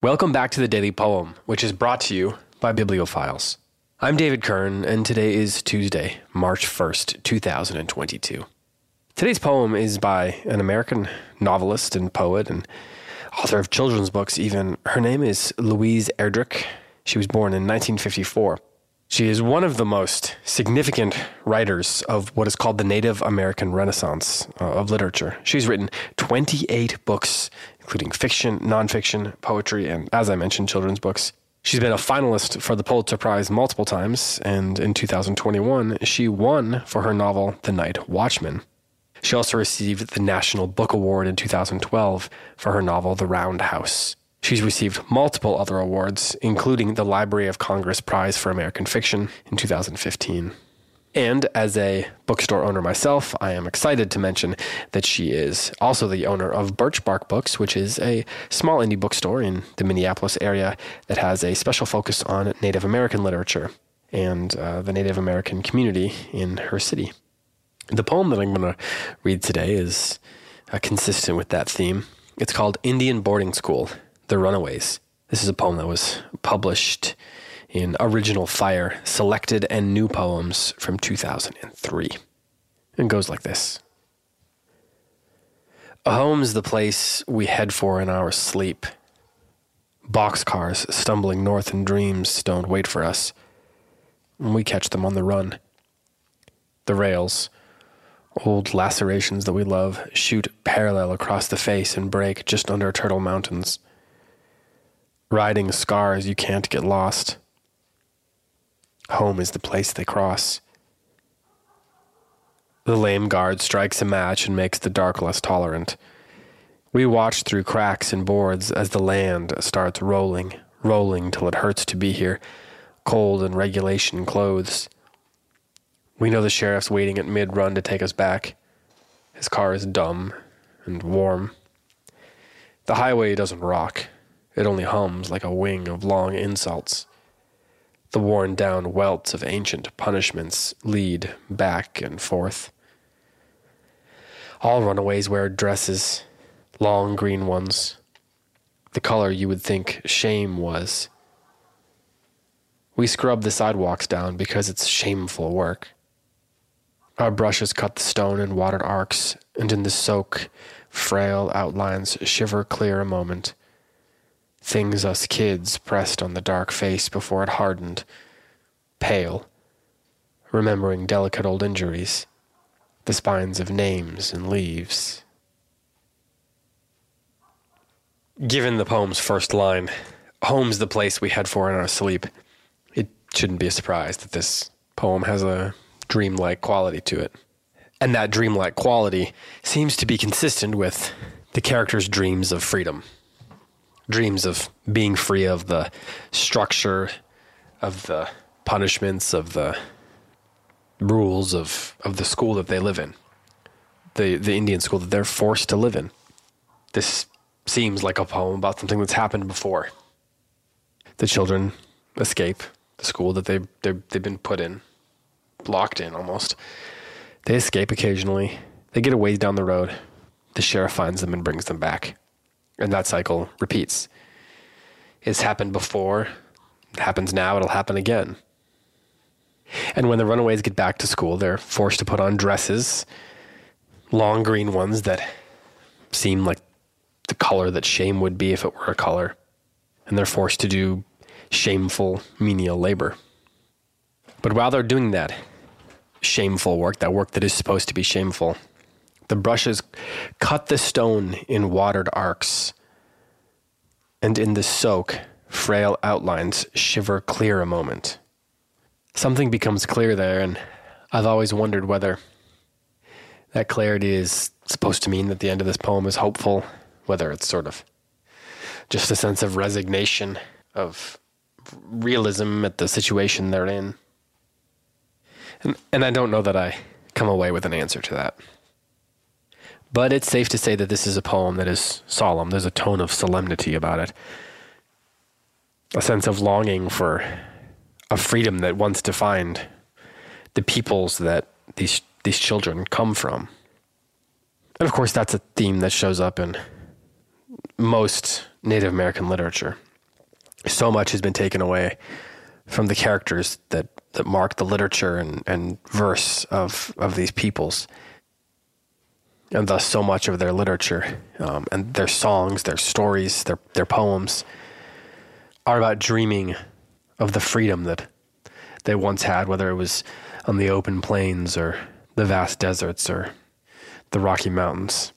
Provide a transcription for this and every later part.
Welcome back to the Daily Poem, which is brought to you by BiblioFiles. I'm David Kern, and today is Tuesday, March 1st, 2022. Today's poem is by an American novelist and poet and author of children's books, even. Her name is Louise Erdrich. She was born in 1954. She is one of the most significant writers of what is called the Native American Renaissance uh, of literature. She's written 28 books, including fiction, nonfiction, poetry, and, as I mentioned, children's books. She's been a finalist for the Pulitzer Prize multiple times, and in 2021, she won for her novel, The Night Watchman. She also received the National Book Award in 2012 for her novel, The Round House. She's received multiple other awards, including the Library of Congress Prize for American Fiction in 2015. And as a bookstore owner myself, I am excited to mention that she is also the owner of Birch Bark Books, which is a small indie bookstore in the Minneapolis area that has a special focus on Native American literature and uh, the Native American community in her city. The poem that I'm going to read today is uh, consistent with that theme. It's called Indian Boarding School the Runaways. This is a poem that was published in Original Fire, Selected and New Poems from 2003. It goes like this A home's the place we head for in our sleep. Boxcars stumbling north in dreams don't wait for us. We catch them on the run. The rails, old lacerations that we love, shoot parallel across the face and break just under Turtle Mountains riding scars you can't get lost. Home is the place they cross. The lame guard strikes a match and makes the dark less tolerant. We watch through cracks in boards as the land starts rolling, rolling till it hurts to be here, cold and regulation clothes. We know the sheriff's waiting at mid run to take us back. His car is dumb and warm. The highway doesn't rock. It only hums like a wing of long insults. The worn down welts of ancient punishments lead back and forth. All runaways wear dresses, long green ones, the color you would think shame was. We scrub the sidewalks down because it's shameful work. Our brushes cut the stone in watered arcs, and in the soak, frail outlines shiver clear a moment things us kids pressed on the dark face before it hardened, pale, remembering delicate old injuries, the spines of names and leaves. Given the poem's first line, home's the place we head for in our sleep, it shouldn't be a surprise that this poem has a dreamlike quality to it. And that dreamlike quality seems to be consistent with the character's dreams of freedom dreams of being free of the structure, of the punishments, of the rules of, of the school that they live in, the, the Indian school that they're forced to live in. This seems like a poem about something that's happened before. The children escape the school that they, they've been put in, locked in almost. They escape occasionally. They get a ways down the road. The sheriff finds them and brings them back and that cycle repeats. It's happened before, it happens now, it'll happen again. And when the runaways get back to school, they're forced to put on dresses, long green ones that seem like the color that shame would be if it were a color. And they're forced to do shameful menial labor. But while they're doing that shameful work, that work that is supposed to be shameful, the brushes cut the stone in watered arcs, and in the soak, frail outlines shiver clear a moment. Something becomes clear there, and I've always wondered whether that clarity is supposed to mean that the end of this poem is hopeful, whether it's sort of just a sense of resignation, of realism at the situation they're in. And, and I don't know that I come away with an answer to that. But it's safe to say that this is a poem that is solemn. There's a tone of solemnity about it, a sense of longing for a freedom that to find the peoples that these these children come from. And of course, that's a theme that shows up in most Native American literature. So much has been taken away from the characters that, that mark the literature and, and verse of, of these peoples. And thus, so much of their literature um, and their songs, their stories, their, their poems are about dreaming of the freedom that they once had, whether it was on the open plains or the vast deserts or the Rocky Mountains.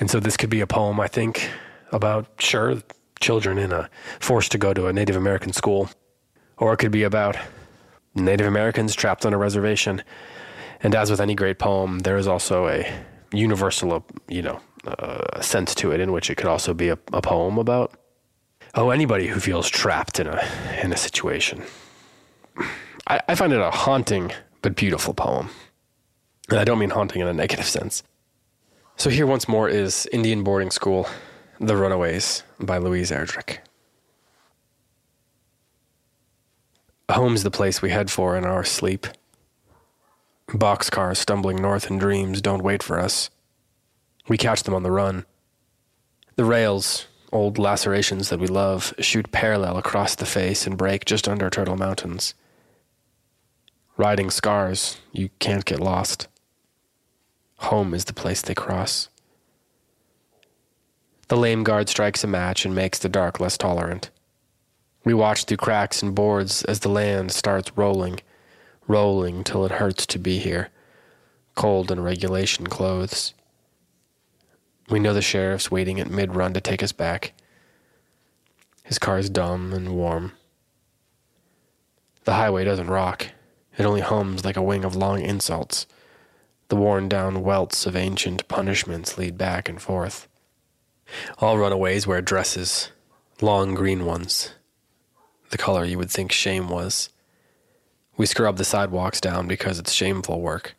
And so, this could be a poem, I think, about, sure, children in a forced to go to a Native American school, or it could be about Native Americans trapped on a reservation. And as with any great poem, there is also a universal, you know, uh, sense to it in which it could also be a, a poem about oh anybody who feels trapped in a in a situation. I, I find it a haunting but beautiful poem, and I don't mean haunting in a negative sense. So here once more is Indian Boarding School, The Runaways by Louise Erdrich. Home's the place we head for in our sleep. Boxcars stumbling north in dreams don't wait for us. We catch them on the run. The rails, old lacerations that we love, shoot parallel across the face and break just under Turtle Mountains. Riding scars, you can't get lost. Home is the place they cross. The lame guard strikes a match and makes the dark less tolerant. We watch through cracks in boards as the land starts rolling, rolling till it hurts to be here, cold in regulation clothes. We know the sheriff's waiting at mid run to take us back. His car is dumb and warm. The highway doesn't rock, it only hums like a wing of long insults. The worn down welts of ancient punishments lead back and forth. All runaways wear dresses, long green ones, the color you would think shame was. We scrub the sidewalks down because it's shameful work.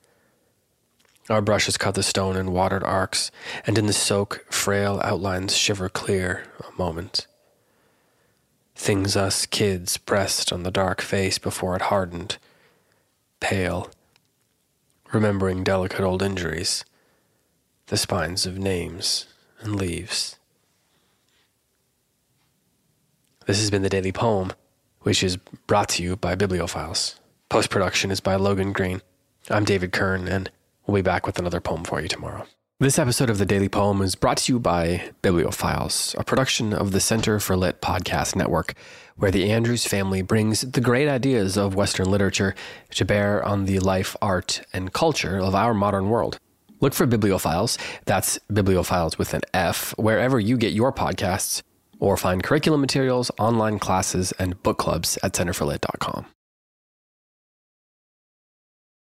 Our brushes cut the stone in watered arcs, and in the soak, frail outlines shiver clear a moment. Things us kids pressed on the dark face before it hardened, pale remembering delicate old injuries, the spines of names and leaves. This has been the Daily Poem, which is brought to you by BiblioFiles. Post production is by Logan Green. I'm David Kern, and we'll be back with another poem for you tomorrow. This episode of the Daily Poem is brought to you by BiblioFiles, a production of the Center for Lit Podcast Network where the Andrews family brings the great ideas of Western literature to bear on the life, art, and culture of our modern world. Look for BiblioFiles, that's BiblioFiles with an F, wherever you get your podcasts, or find curriculum materials, online classes, and book clubs at centerforlit.com.